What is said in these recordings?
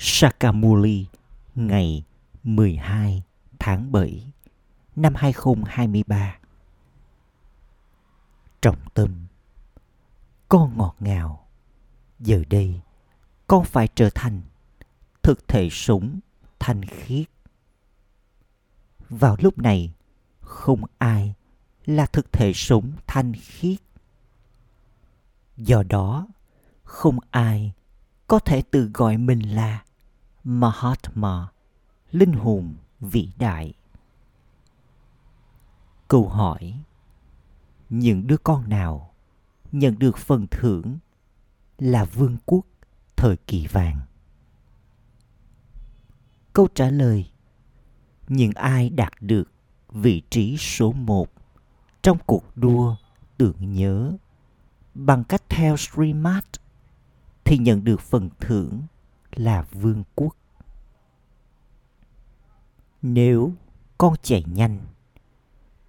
Sakamuli ngày 12 tháng 7 năm 2023. Trọng tâm Con ngọt ngào Giờ đây con phải trở thành thực thể sống thanh khiết. Vào lúc này không ai là thực thể sống thanh khiết. Do đó, không ai có thể tự gọi mình là Mahatma, linh hồn vĩ đại. Câu hỏi Những đứa con nào nhận được phần thưởng là vương quốc thời kỳ vàng? Câu trả lời Những ai đạt được vị trí số một trong cuộc đua tưởng nhớ bằng cách theo Srimad thì nhận được phần thưởng là vương quốc. Nếu con chạy nhanh,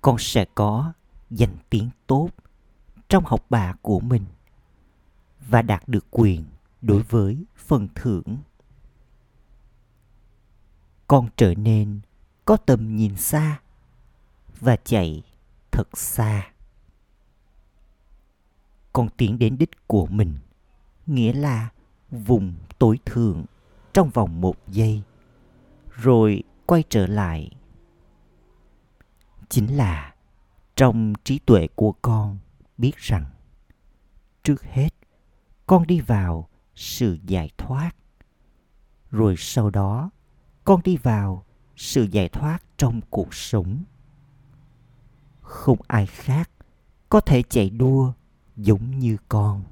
con sẽ có danh tiếng tốt trong học bạ của mình và đạt được quyền đối với phần thưởng. Con trở nên có tầm nhìn xa và chạy thật xa. Con tiến đến đích của mình nghĩa là vùng tối thượng trong vòng một giây, rồi quay trở lại. Chính là trong trí tuệ của con biết rằng trước hết con đi vào sự giải thoát, rồi sau đó con đi vào sự giải thoát trong cuộc sống. Không ai khác có thể chạy đua giống như con.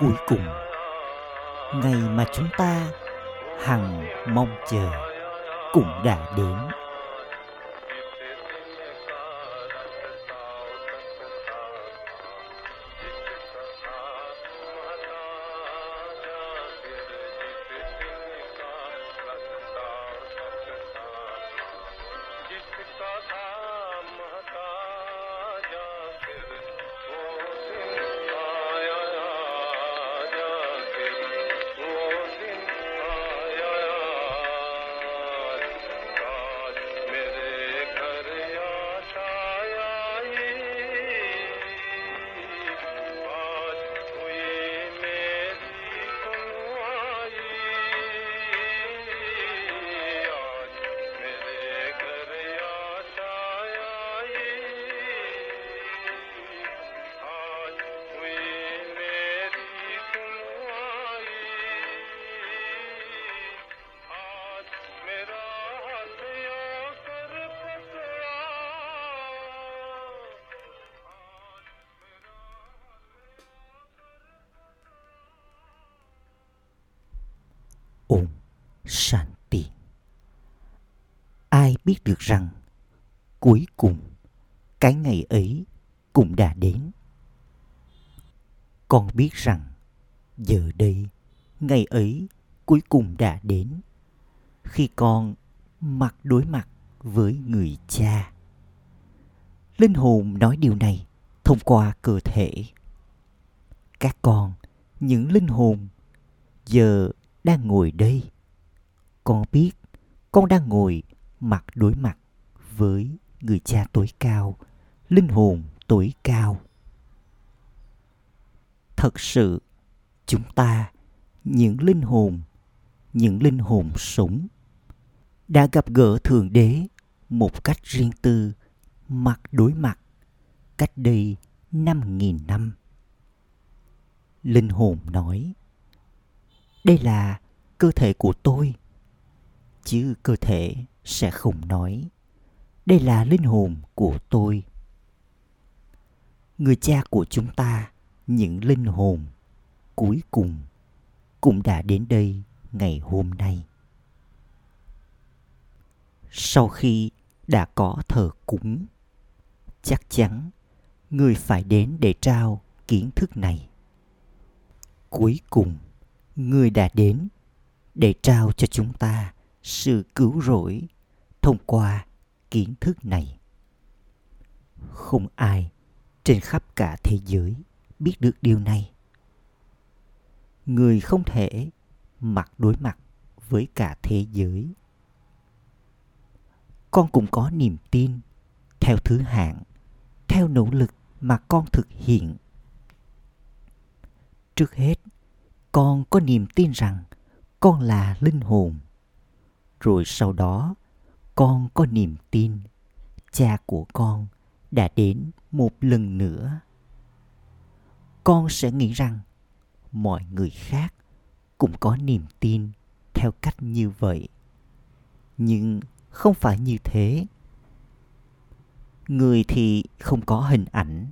Cuối cùng. Ngày mà chúng ta hằng mong chờ cũng đã đến. Biết được rằng cuối cùng cái ngày ấy cũng đã đến. Con biết rằng giờ đây ngày ấy cuối cùng đã đến khi con mặt đối mặt với người cha. Linh hồn nói điều này thông qua cơ thể. Các con, những linh hồn giờ đang ngồi đây con biết con đang ngồi mặt đối mặt với người cha tối cao, linh hồn tối cao. Thật sự, chúng ta, những linh hồn, những linh hồn sống, đã gặp gỡ thượng đế một cách riêng tư, mặt đối mặt, cách đây năm nghìn năm. Linh hồn nói, đây là cơ thể của tôi. Chứ cơ thể sẽ không nói. Đây là linh hồn của tôi. Người cha của chúng ta, những linh hồn cuối cùng cũng đã đến đây ngày hôm nay. Sau khi đã có thờ cúng, chắc chắn người phải đến để trao kiến thức này. Cuối cùng, người đã đến để trao cho chúng ta sự cứu rỗi thông qua kiến thức này. Không ai trên khắp cả thế giới biết được điều này. Người không thể mặt đối mặt với cả thế giới. Con cũng có niềm tin theo thứ hạng, theo nỗ lực mà con thực hiện. Trước hết, con có niềm tin rằng con là linh hồn. Rồi sau đó con có niềm tin, cha của con đã đến một lần nữa. Con sẽ nghĩ rằng mọi người khác cũng có niềm tin theo cách như vậy. Nhưng không phải như thế. Người thì không có hình ảnh,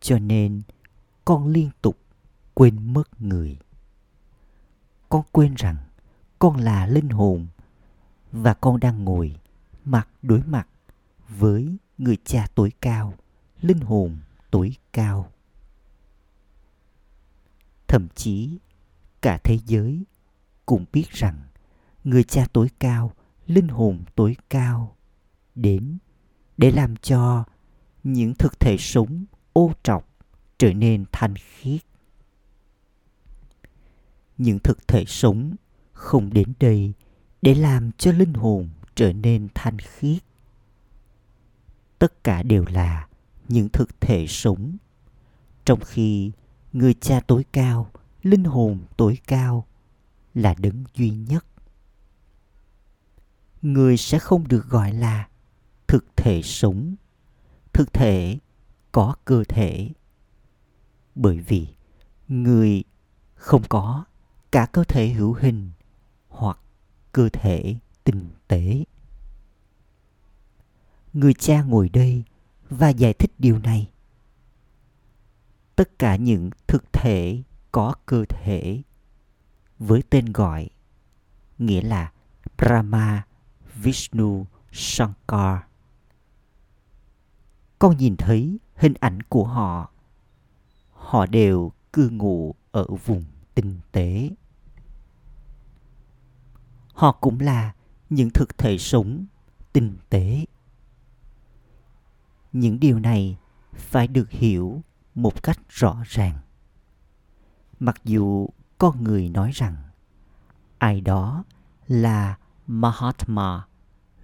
cho nên con liên tục quên mất người. Con quên rằng con là linh hồn và con đang ngồi mặt đối mặt với người cha tối cao, linh hồn tối cao. Thậm chí, cả thế giới cũng biết rằng người cha tối cao, linh hồn tối cao đến để làm cho những thực thể sống ô trọc trở nên thanh khiết. Những thực thể sống không đến đây để làm cho linh hồn trở nên thanh khiết tất cả đều là những thực thể sống. Trong khi người cha tối cao, linh hồn tối cao là đấng duy nhất. Người sẽ không được gọi là thực thể sống. Thực thể có cơ thể. Bởi vì người không có cả cơ thể hữu hình hoặc cơ thể tinh tế người cha ngồi đây và giải thích điều này tất cả những thực thể có cơ thể với tên gọi nghĩa là Brahma, Vishnu, Shankar. Con nhìn thấy hình ảnh của họ. Họ đều cư ngụ ở vùng tinh tế. Họ cũng là những thực thể sống tinh tế. Những điều này phải được hiểu một cách rõ ràng mặc dù con người nói rằng ai đó là mahatma,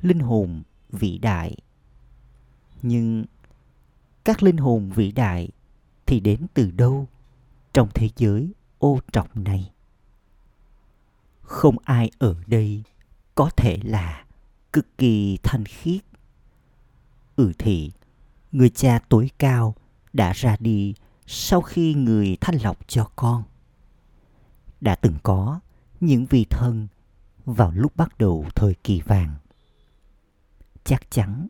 linh hồn vĩ đại, nhưng các linh hồn vĩ đại thì đến từ đâu trong thế giới ô trọng này không ai ở đây có thể là cực kỳ thanh khiết. Ừ thì, người cha tối cao đã ra đi sau khi người thanh lọc cho con. Đã từng có những vị thân vào lúc bắt đầu thời kỳ vàng. Chắc chắn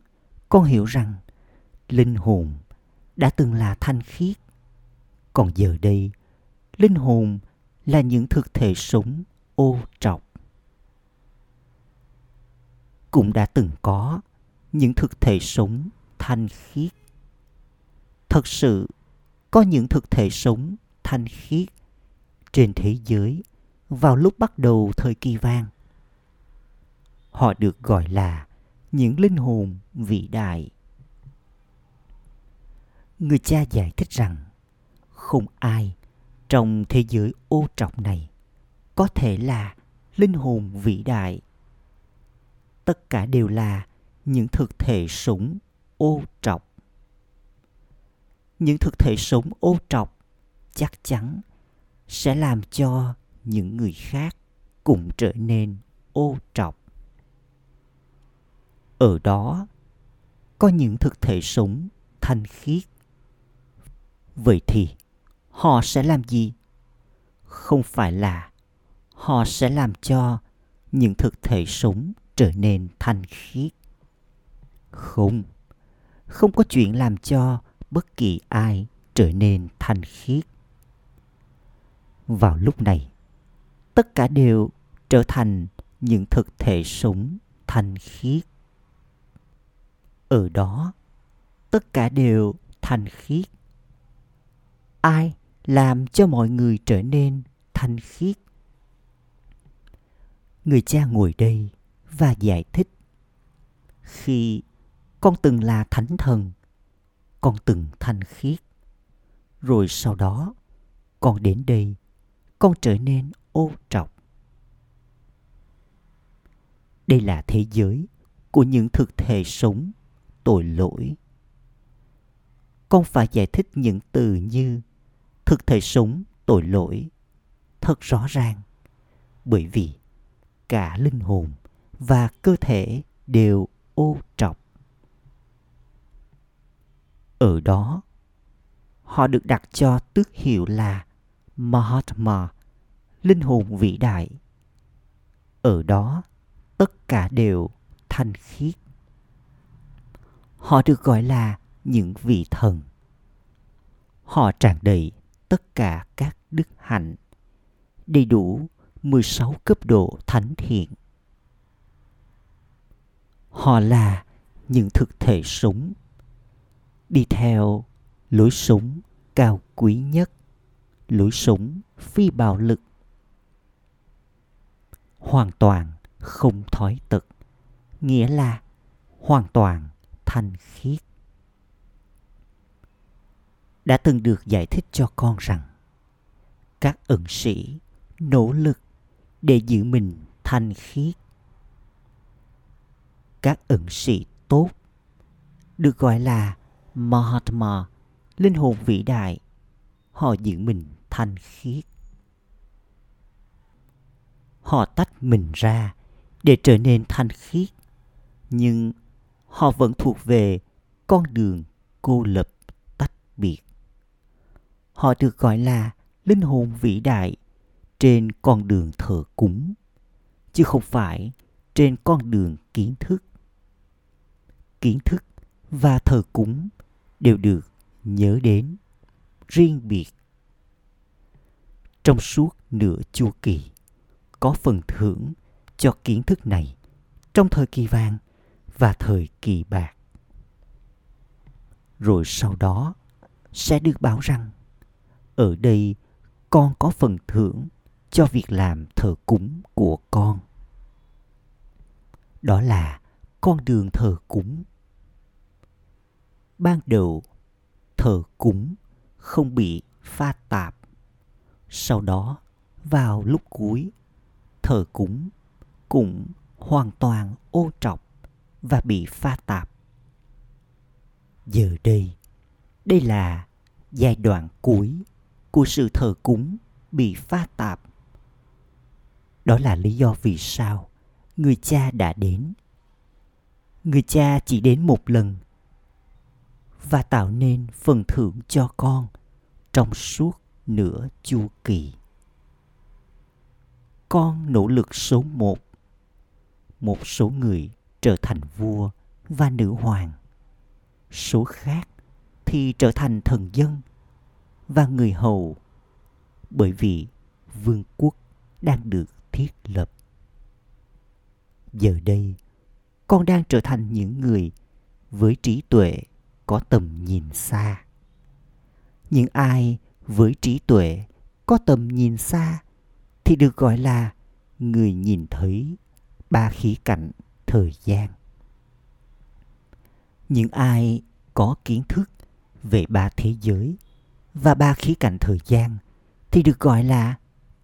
con hiểu rằng linh hồn đã từng là thanh khiết. Còn giờ đây, linh hồn là những thực thể sống ô trọc cũng đã từng có những thực thể sống thanh khiết thật sự, có những thực thể sống thanh khiết trên thế giới vào lúc bắt đầu thời kỳ vang Họ được gọi là những linh hồn vĩ đại. Người cha giải thích rằng không ai trong thế giới ô trọng này có thể là linh hồn vĩ đại. Tất cả đều là những thực thể sống ô trọc. Những thực thể sống ô trọc chắc chắn sẽ làm cho những người khác cũng trở nên ô trọc. Ở đó, có những thực thể sống thanh khiết. Vậy thì, họ sẽ làm gì? Không phải là họ sẽ làm cho những thực thể sống trở nên thanh khiết. Không không có chuyện làm cho bất kỳ ai trở nên thanh khiết. Vào lúc này, tất cả đều trở thành những thực thể sống thanh khiết. Ở đó, tất cả đều thanh khiết. Ai làm cho mọi người trở nên thanh khiết? Người cha ngồi đây và giải thích. Khi con từng là thánh thần, con từng thanh khiết. Rồi sau đó, con đến đây, con trở nên ô trọc. Đây là thế giới của những thực thể sống tội lỗi. Con phải giải thích những từ như thực thể sống tội lỗi thật rõ ràng, bởi vì cả linh hồn và cơ thể đều ô trọc ở đó họ được đặt cho tước hiệu là Mahatma, linh hồn vĩ đại. Ở đó, tất cả đều thanh khiết. Họ được gọi là những vị thần. Họ tràn đầy tất cả các đức hạnh, đầy đủ 16 cấp độ thánh thiện. Họ là những thực thể sống đi theo lối sống cao quý nhất, lối sống phi bạo lực. Hoàn toàn không thói tật, nghĩa là hoàn toàn thanh khiết. Đã từng được giải thích cho con rằng các ẩn sĩ nỗ lực để giữ mình thanh khiết. Các ẩn sĩ tốt được gọi là Mahatma, linh hồn vĩ đại, họ giữ mình thanh khiết. Họ tách mình ra để trở nên thanh khiết, nhưng họ vẫn thuộc về con đường cô lập tách biệt. Họ được gọi là linh hồn vĩ đại trên con đường thờ cúng, chứ không phải trên con đường kiến thức. Kiến thức và thờ cúng đều được nhớ đến riêng biệt. Trong suốt nửa chu kỳ, có phần thưởng cho kiến thức này trong thời kỳ vàng và thời kỳ bạc. Rồi sau đó sẽ được báo rằng, ở đây con có phần thưởng cho việc làm thờ cúng của con. Đó là con đường thờ cúng. Ban đầu, thờ cúng không bị pha tạp. Sau đó, vào lúc cuối, thờ cúng cũng hoàn toàn ô trọc và bị pha tạp. Giờ đây đây là giai đoạn cuối của sự thờ cúng bị pha tạp. Đó là lý do vì sao người cha đã đến người cha chỉ đến một lần và tạo nên phần thưởng cho con trong suốt nửa chu kỳ. Con nỗ lực số một. Một số người trở thành vua và nữ hoàng. Số khác thì trở thành thần dân và người hầu bởi vì vương quốc đang được thiết lập. Giờ đây, con đang trở thành những người với trí tuệ có tầm nhìn xa những ai với trí tuệ có tầm nhìn xa thì được gọi là người nhìn thấy ba khí cạnh thời gian những ai có kiến thức về ba thế giới và ba khí cạnh thời gian thì được gọi là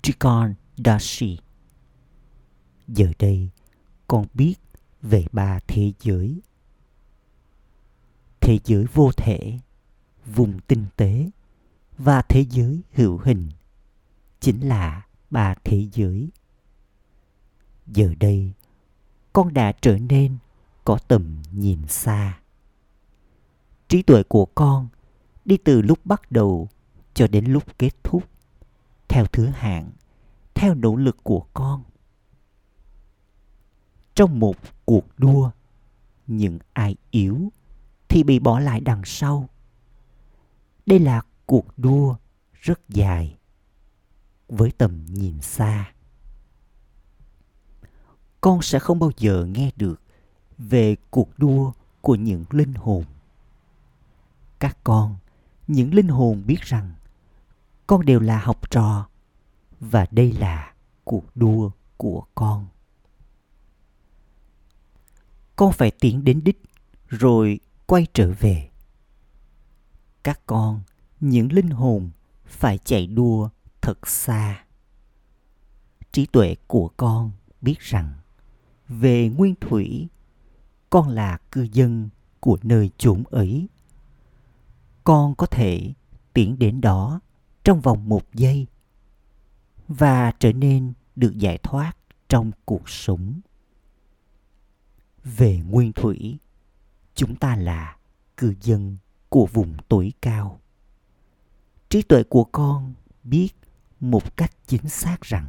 Trikon Dashi. Giờ đây, con biết về ba thế giới. Thế giới vô thể, vùng tinh tế và thế giới hữu hình chính là ba thế giới. Giờ đây, con đã trở nên có tầm nhìn xa. Trí tuệ của con đi từ lúc bắt đầu cho đến lúc kết thúc. Theo thứ hạng, theo nỗ lực của con trong một cuộc đua, những ai yếu thì bị bỏ lại đằng sau. Đây là cuộc đua rất dài, với tầm nhìn xa. Con sẽ không bao giờ nghe được về cuộc đua của những linh hồn các con, những linh hồn biết rằng con đều là học trò, và đây là cuộc đua của con con phải tiến đến đích, rồi quay trở về. Các con, những linh hồn phải chạy đua thật xa. Trí tuệ của con biết rằng, về nguyên thủy, con là cư dân của nơi chốn ấy. Con có thể tiến đến đó trong vòng một giây và trở nên được giải thoát trong cuộc sống về nguyên thủy, chúng ta là cư dân của vùng tối cao. Trí tuệ của con biết một cách chính xác rằng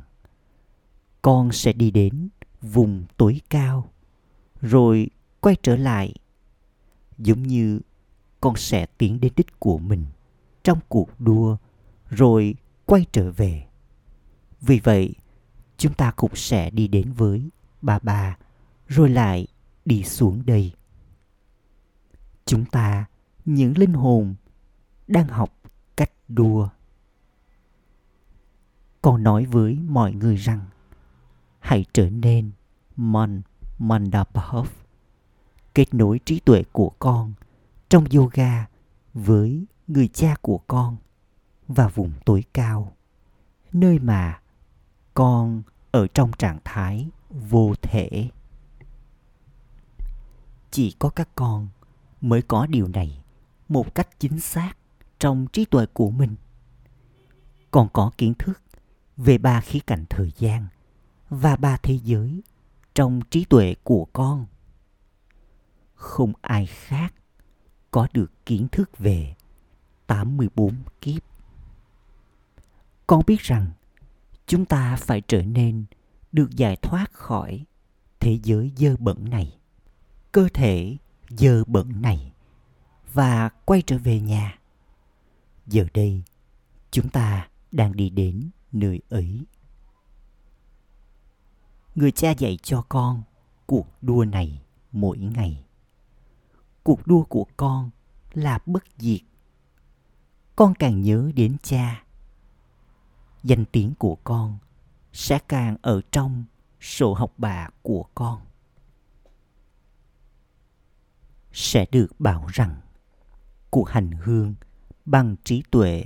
con sẽ đi đến vùng tối cao, rồi quay trở lại, giống như con sẽ tiến đến đích của mình trong cuộc đua, rồi quay trở về. Vì vậy, chúng ta cũng sẽ đi đến với bà bà rồi lại đi xuống đây. Chúng ta, những linh hồn, đang học cách đua. Con nói với mọi người rằng, hãy trở nên man Mandapahov kết nối trí tuệ của con trong yoga với người cha của con và vùng tối cao, nơi mà con ở trong trạng thái vô thể chỉ có các con mới có điều này một cách chính xác trong trí tuệ của mình. Còn có kiến thức về ba khía cạnh thời gian và ba thế giới trong trí tuệ của con. Không ai khác có được kiến thức về 84 kiếp. Con biết rằng chúng ta phải trở nên được giải thoát khỏi thế giới dơ bẩn này, cơ thể dơ bẩn này và quay trở về nhà. Giờ đây, chúng ta đang đi đến nơi ấy. Người cha dạy cho con cuộc đua này mỗi ngày. Cuộc đua của con là bất diệt. Con càng nhớ đến cha, danh tiếng của con sẽ càng ở trong sổ học bạ của con. Sẽ được bảo rằng cuộc hành hương bằng trí tuệ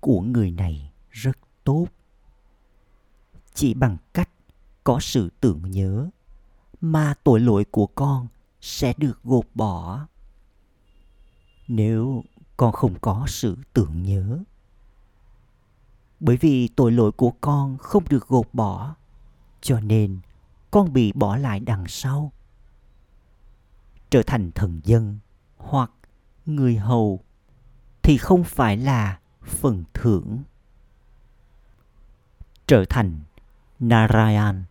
của người này rất tốt. Chỉ bằng cách có sự tưởng nhớ mà tội lỗi của con sẽ được gột bỏ nếu con không có sự tưởng nhớ, bởi vì tội lỗi của con không được gột bỏ, cho nên con bị bỏ lại đằng sau trở thành thần dân hoặc người hầu thì không phải là phần thưởng trở thành narayan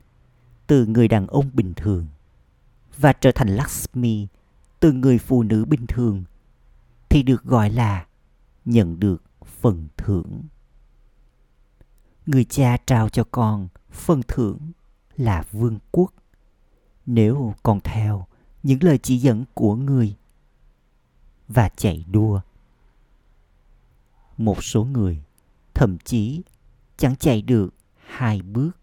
từ người đàn ông bình thường và trở thành Lakshmi từ người phụ nữ bình thường thì được gọi là nhận được phần thưởng. Người cha trao cho con phần thưởng là vương quốc. Nếu con theo những lời chỉ dẫn của người và chạy đua. Một số người thậm chí chẳng chạy được hai bước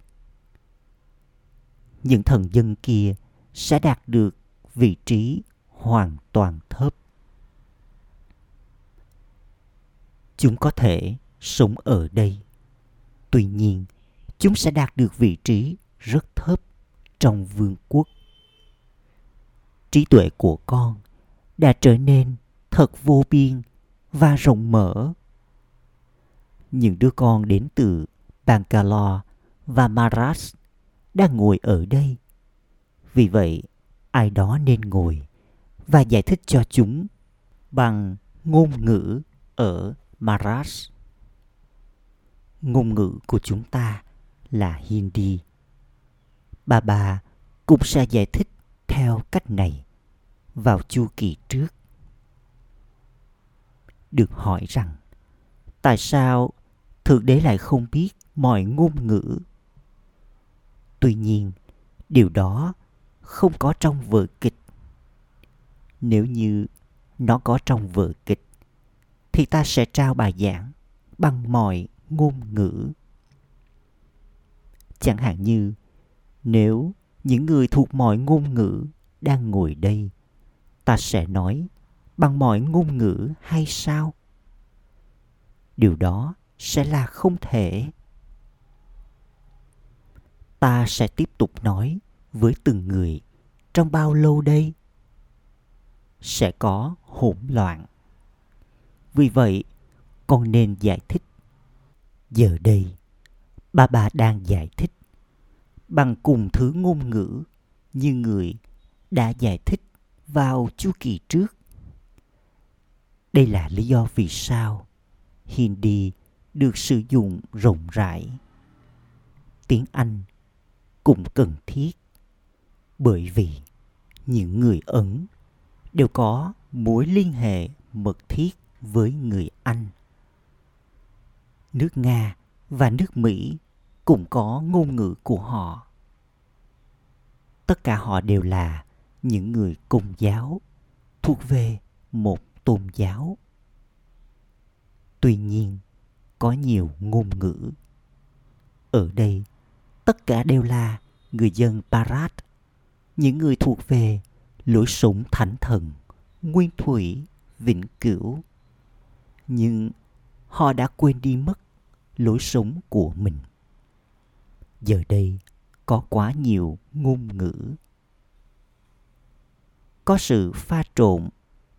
những thần dân kia sẽ đạt được vị trí hoàn toàn thấp. Chúng có thể sống ở đây. Tuy nhiên, chúng sẽ đạt được vị trí rất thấp trong vương quốc. Trí tuệ của con đã trở nên thật vô biên và rộng mở. Những đứa con đến từ Bangalore và Maras đang ngồi ở đây. Vì vậy, ai đó nên ngồi và giải thích cho chúng bằng ngôn ngữ ở Maras. Ngôn ngữ của chúng ta là Hindi. Bà bà cũng sẽ giải thích theo cách này vào chu kỳ trước. Được hỏi rằng tại sao Thượng Đế lại không biết mọi ngôn ngữ Tuy nhiên, điều đó không có trong vở kịch. nếu như nó có trong vở kịch thì ta sẽ trao bài giảng bằng mọi ngôn ngữ chẳng hạn như nếu những người thuộc mọi ngôn ngữ đang ngồi đây ta sẽ nói bằng mọi ngôn ngữ hay sao? Điều đó sẽ là không thể. Ta sẽ tiếp tục nói với từng người trong bao lâu đây? Sẽ có hỗn loạn. Vì vậy, con nên giải thích. Giờ đây bà bà đang giải thích bằng cùng thứ ngôn ngữ như người đã giải thích vào chu kỳ trước. Đây là lý do vì sao hindi được sử dụng rộng rãi. Tiếng anh cũng cần thiết, bởi vì những người ấn đều có mối liên hệ mật thiết với người anh. Nước nga và nước mỹ cũng có ngôn ngữ của họ. Tất cả họ đều là những người công giáo thuộc về một tôn giáo tuy nhiên có nhiều ngôn ngữ ở đây tất cả đều là người dân Parat, những người thuộc về lối sống thánh thần, nguyên thủy, vĩnh cửu. Nhưng họ đã quên đi mất lối sống của mình. Giờ đây có quá nhiều ngôn ngữ. Có sự pha trộn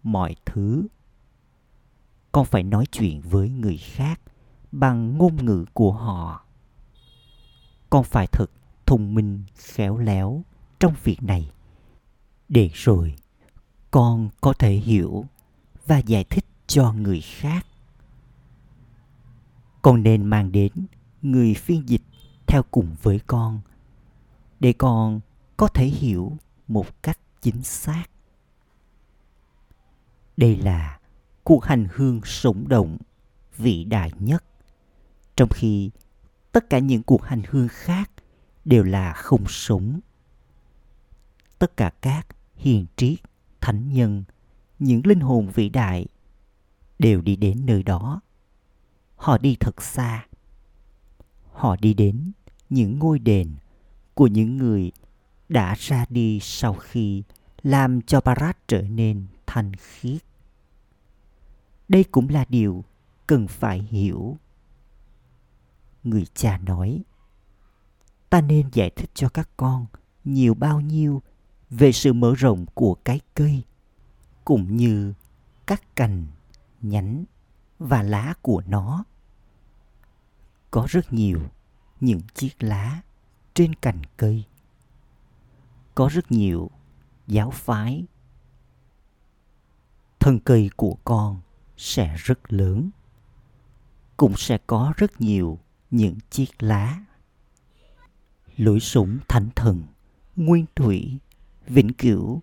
mọi thứ. Con phải nói chuyện với người khác bằng ngôn ngữ của họ. Con phải thật thông minh, khéo léo trong việc này. Để rồi, con có thể hiểu và giải thích cho người khác. Con nên mang đến người phiên dịch theo cùng với con, để con có thể hiểu một cách chính xác đây là cuộc hành hương sống động, vĩ đại nhất. Trong khi tất cả những cuộc hành hương khác đều là không sống. Tất cả các hiền triết, thánh nhân, những linh hồn vĩ đại đều đi đến nơi đó. Họ đi thật xa. Họ đi đến những ngôi đền của những người đã ra đi sau khi làm cho Barat trở nên thanh khiết. Đây cũng là điều cần phải hiểu. Người cha nói, ta nên giải thích cho các con nhiều bao nhiêu về sự mở rộng của cái cây, cũng như các cành, nhánh và lá của nó. Có rất nhiều những chiếc lá trên cành cây. Có rất nhiều giáo phái, thân cây của con sẽ rất lớn, cũng sẽ có rất nhiều những chiếc lá. Lưỡi súng thánh thần, nguyên thủy, vĩnh cửu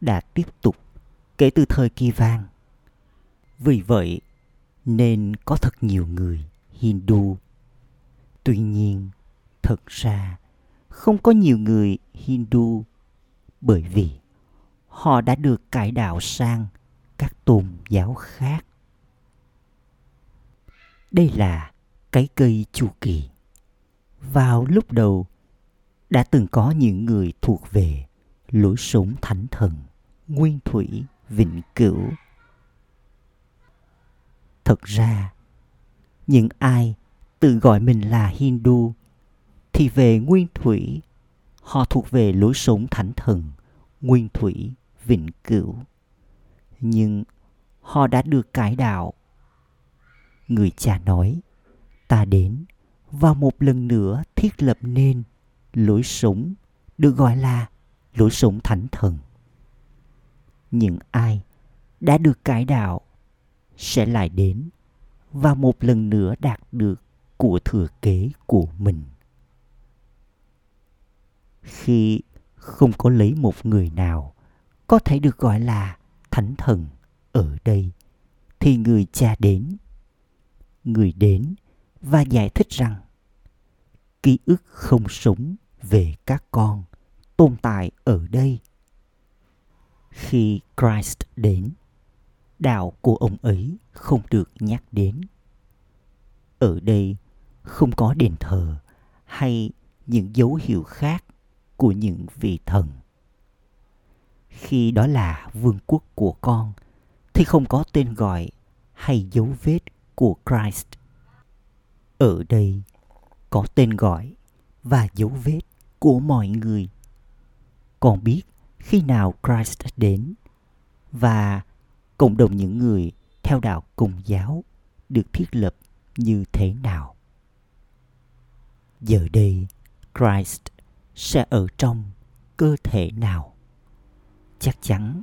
đã tiếp tục kể từ thời kỳ vàng. Vì vậy, nên có thật nhiều người hindu. Tuy nhiên, thật ra, không có nhiều người hindu bởi vì họ đã được cải đạo sang các tôn giáo khác đây là cái cây chu kỳ. Vào lúc đầu, đã từng có những người thuộc về lối sống thánh thần, nguyên thủy, vĩnh cửu. Thật ra, những ai tự gọi mình là Hindu thì về nguyên thủy, họ thuộc về lối sống thánh thần, nguyên thủy, vĩnh cửu. Nhưng họ đã được cải đạo. Người cha nói, ta đến và một lần nữa thiết lập nên lối sống được gọi là lối sống thánh thần. Những ai đã được cải đạo sẽ lại đến và một lần nữa đạt được của thừa kế của mình. Khi không có lấy một người nào có thể được gọi là thánh thần ở đây thì người cha đến. Người đến và giải thích rằng ký ức không sống về các con tồn tại ở đây khi Christ đến, đạo của ông ấy không được nhắc đến. Ở đây không có đền thờ hay những dấu hiệu khác của những vị thần. Khi đó là vương quốc của con thì không có tên gọi hay dấu vết của Christ. Ở đây có tên gọi và dấu vết của mọi người. Con biết khi nào Christ đến và cộng đồng những người theo đạo công giáo được thiết lập như thế nào. Giờ đây, Christ sẽ ở trong cơ thể nào? Chắc chắn,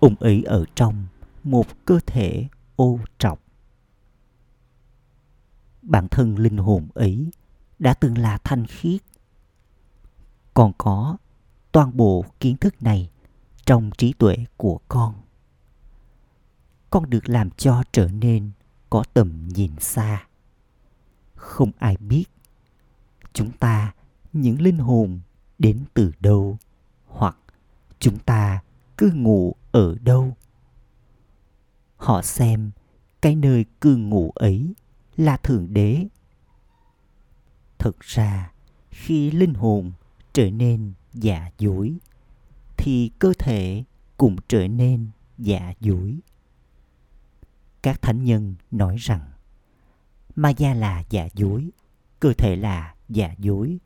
ông ấy ở trong một cơ thể ô trọc. Bản thân linh hồn ấy đã từng là thanh khiết. Còn có toàn bộ kiến thức này trong trí tuệ của con. Con được làm cho trở nên có tầm nhìn xa. Không ai biết chúng ta, những linh hồn đến từ đâu hoặc chúng ta cư ngụ ở đâu? Họ xem cái nơi cư ngụ ấy là thượng đế. Thực ra, khi linh hồn trở nên giả dối, thì cơ thể cũng trở nên giả dối. Các thánh nhân nói rằng, ma gia là giả dối, cơ thể là giả dối,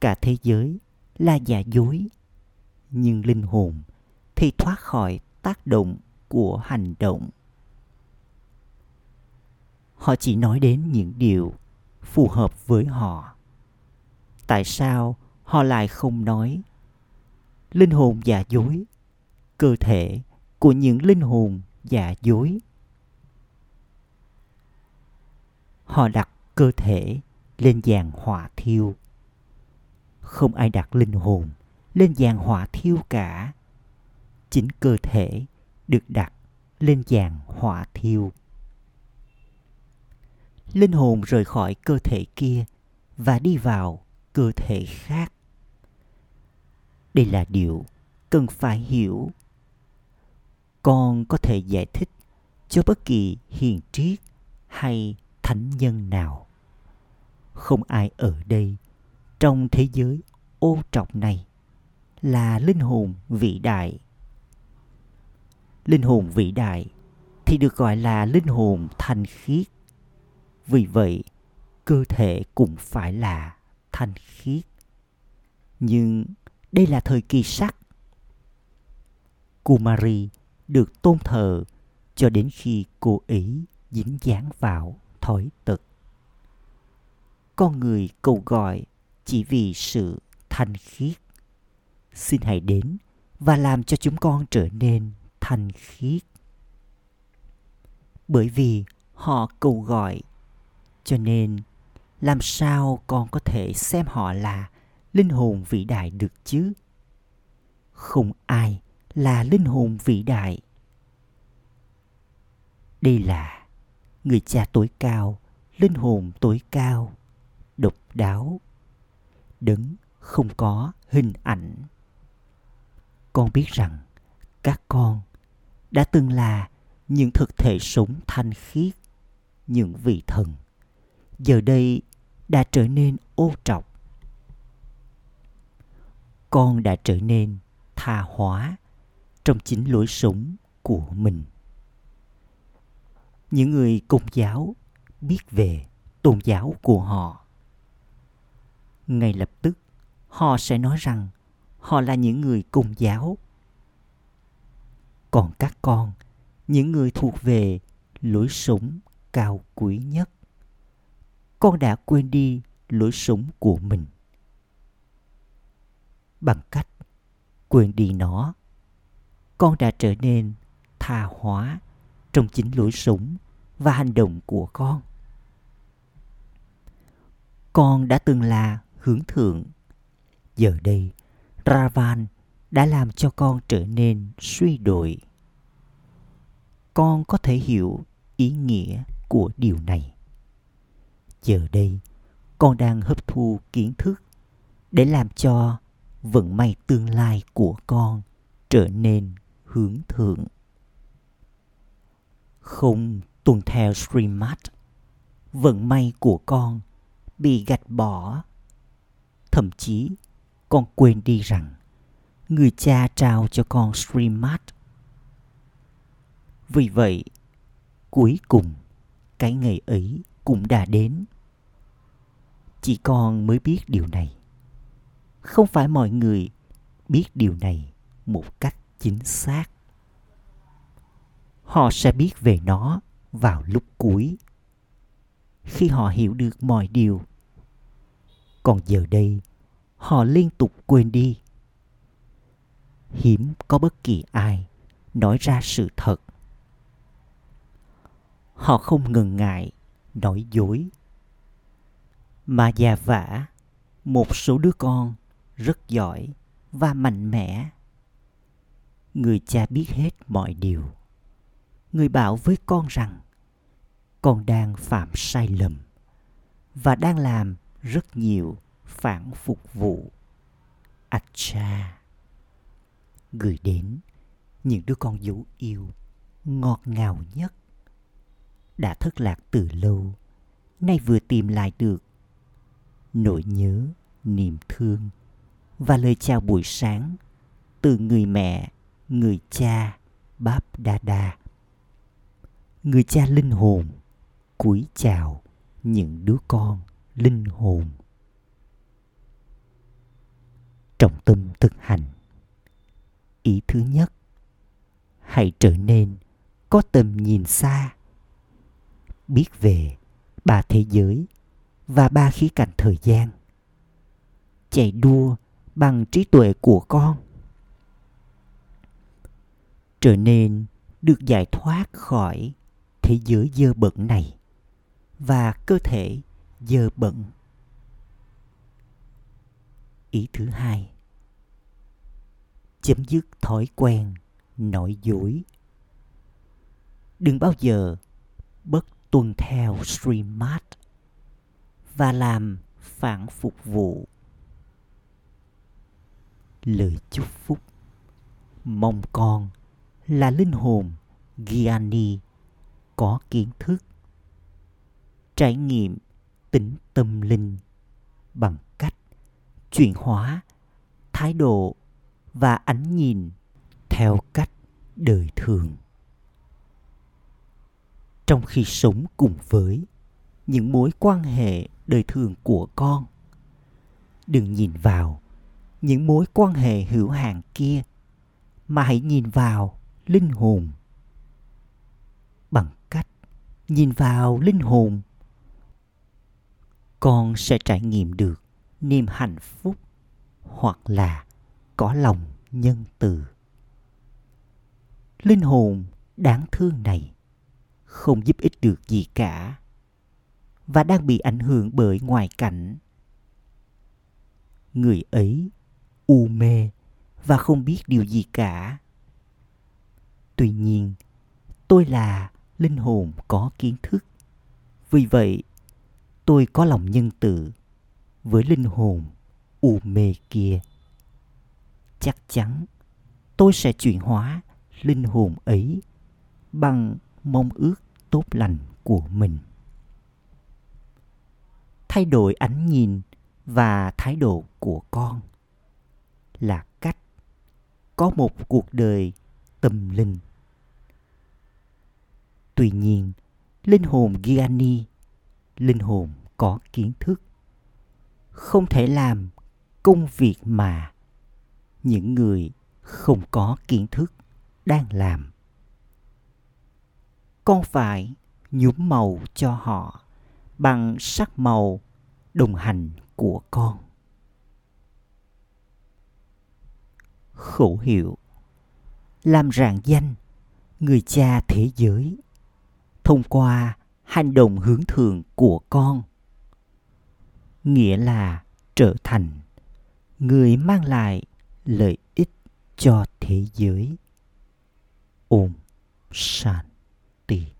cả thế giới là giả dối nhưng linh hồn thì thoát khỏi tác động của hành động. Họ chỉ nói đến những điều phù hợp với họ. Tại sao họ lại không nói? Linh hồn giả dối, cơ thể của những linh hồn giả dối. Họ đặt cơ thể lên dàn hỏa thiêu. Không ai đặt linh hồn lên dàn hỏa thiêu cả. Chính cơ thể được đặt lên dàn hỏa thiêu. Linh hồn rời khỏi cơ thể kia và đi vào cơ thể khác. Đây là điều cần phải hiểu. Con có thể giải thích cho bất kỳ hiền triết hay thánh nhân nào. Không ai ở đây trong thế giới ô trọc này là linh hồn vĩ đại. Linh hồn vĩ đại thì được gọi là linh hồn thanh khiết. Vì vậy, cơ thể cũng phải là thanh khiết. Nhưng đây là thời kỳ sắc. Kumari được tôn thờ cho đến khi cô ấy dính dáng vào thói tật. Con người cầu gọi chỉ vì sự thanh khiết xin hãy đến và làm cho chúng con trở nên thanh khiết. Bởi vì họ cầu gọi, cho nên làm sao con có thể xem họ là linh hồn vĩ đại được chứ? Không ai là linh hồn vĩ đại. Đây là người cha tối cao, linh hồn tối cao, độc đáo đứng không có hình ảnh con biết rằng các con đã từng là những thực thể sống thanh khiết, những vị thần. Giờ đây đã trở nên ô trọc. Con đã trở nên tha hóa trong chính lối sống của mình. Những người công giáo biết về tôn giáo của họ. Ngay lập tức, họ sẽ nói rằng họ là những người cùng giáo. Còn các con, những người thuộc về lối sống cao quý nhất. Con đã quên đi lối sống của mình. Bằng cách quên đi nó, con đã trở nên tha hóa trong chính lối sống và hành động của con. Con đã từng là hướng thượng. Giờ đây ravan đã làm cho con trở nên suy đồi. Con có thể hiểu ý nghĩa của điều này. Giờ đây con đang hấp thu kiến thức để làm cho vận may tương lai của con trở nên hướng thượng. Không tuân theo Srimad, vận may của con bị gạch bỏ thậm chí con quên đi rằng người cha trao cho con Srimad. vì vậy, cuối cùng, cái ngày ấy cũng đã đến. Chỉ con mới biết điều này. Không phải mọi người biết điều này một cách chính xác. Họ sẽ biết về nó vào lúc cuối. Khi họ hiểu được mọi điều, còn giờ đây họ liên tục quên đi. Hiếm có bất kỳ ai nói ra sự thật. Họ không ngần ngại nói dối. Mà già vả, một số đứa con rất giỏi và mạnh mẽ. Người cha biết hết mọi điều. Người bảo với con rằng, con đang phạm sai lầm và đang làm rất nhiều phản phục vụ cha gửi đến, những đứa con dấu yêu, ngọt ngào nhất, đã thất lạc từ lâu, nay vừa tìm lại được. Nỗi nhớ, niềm thương và lời chào buổi sáng từ người mẹ, người cha báp đa đa người cha linh hồn cúi chào những đứa con linh hồn trọng tâm thực hành. Ý thứ nhất, hãy trở nên có tầm nhìn xa, biết về ba thế giới và ba khía cạnh thời gian. Chạy đua bằng trí tuệ của con. Trở nên được giải thoát khỏi thế giới dơ bẩn này và cơ thể dơ bẩn. Ý thứ hai chấm dứt thói quen nội dối. Đừng bao giờ bất tuân theo streammart và làm phản phục vụ. Lời chúc phúc. Mong con là linh hồn Gianni có kiến thức, trải nghiệm tính tâm linh bằng cách chuyển hóa thái độ và ánh nhìn theo cách đời thường. Trong khi sống cùng với những mối quan hệ đời thường của con, đừng nhìn vào những mối quan hệ hữu hạn kia, mà hãy nhìn vào linh hồn. Bằng cách nhìn vào linh hồn, con sẽ trải nghiệm được niềm hạnh phúc hoặc là có lòng nhân từ. Linh hồn đáng thương này không giúp ích được gì cả và đang bị ảnh hưởng bởi ngoại cảnh. Người ấy u mê và không biết điều gì cả. Tuy nhiên, tôi là linh hồn có kiến thức. Vì vậy, tôi có lòng nhân từ với linh hồn u mê kia chắc chắn tôi sẽ chuyển hóa linh hồn ấy bằng mong ước tốt lành của mình. Thay đổi ánh nhìn và thái độ của con là cách có một cuộc đời tâm linh. Tuy nhiên, linh hồn giani linh hồn có kiến thức, không thể làm công việc mà những người không có kiến thức đang làm. Con phải nhuốm màu cho họ bằng sắc màu đồng hành của con. Khẩu hiệu, làm rạng danh người cha thế giới thông qua hành động hướng thượng của con, nghĩa là trở thành người mang lại lợi ích cho thế giới. Ôm shanti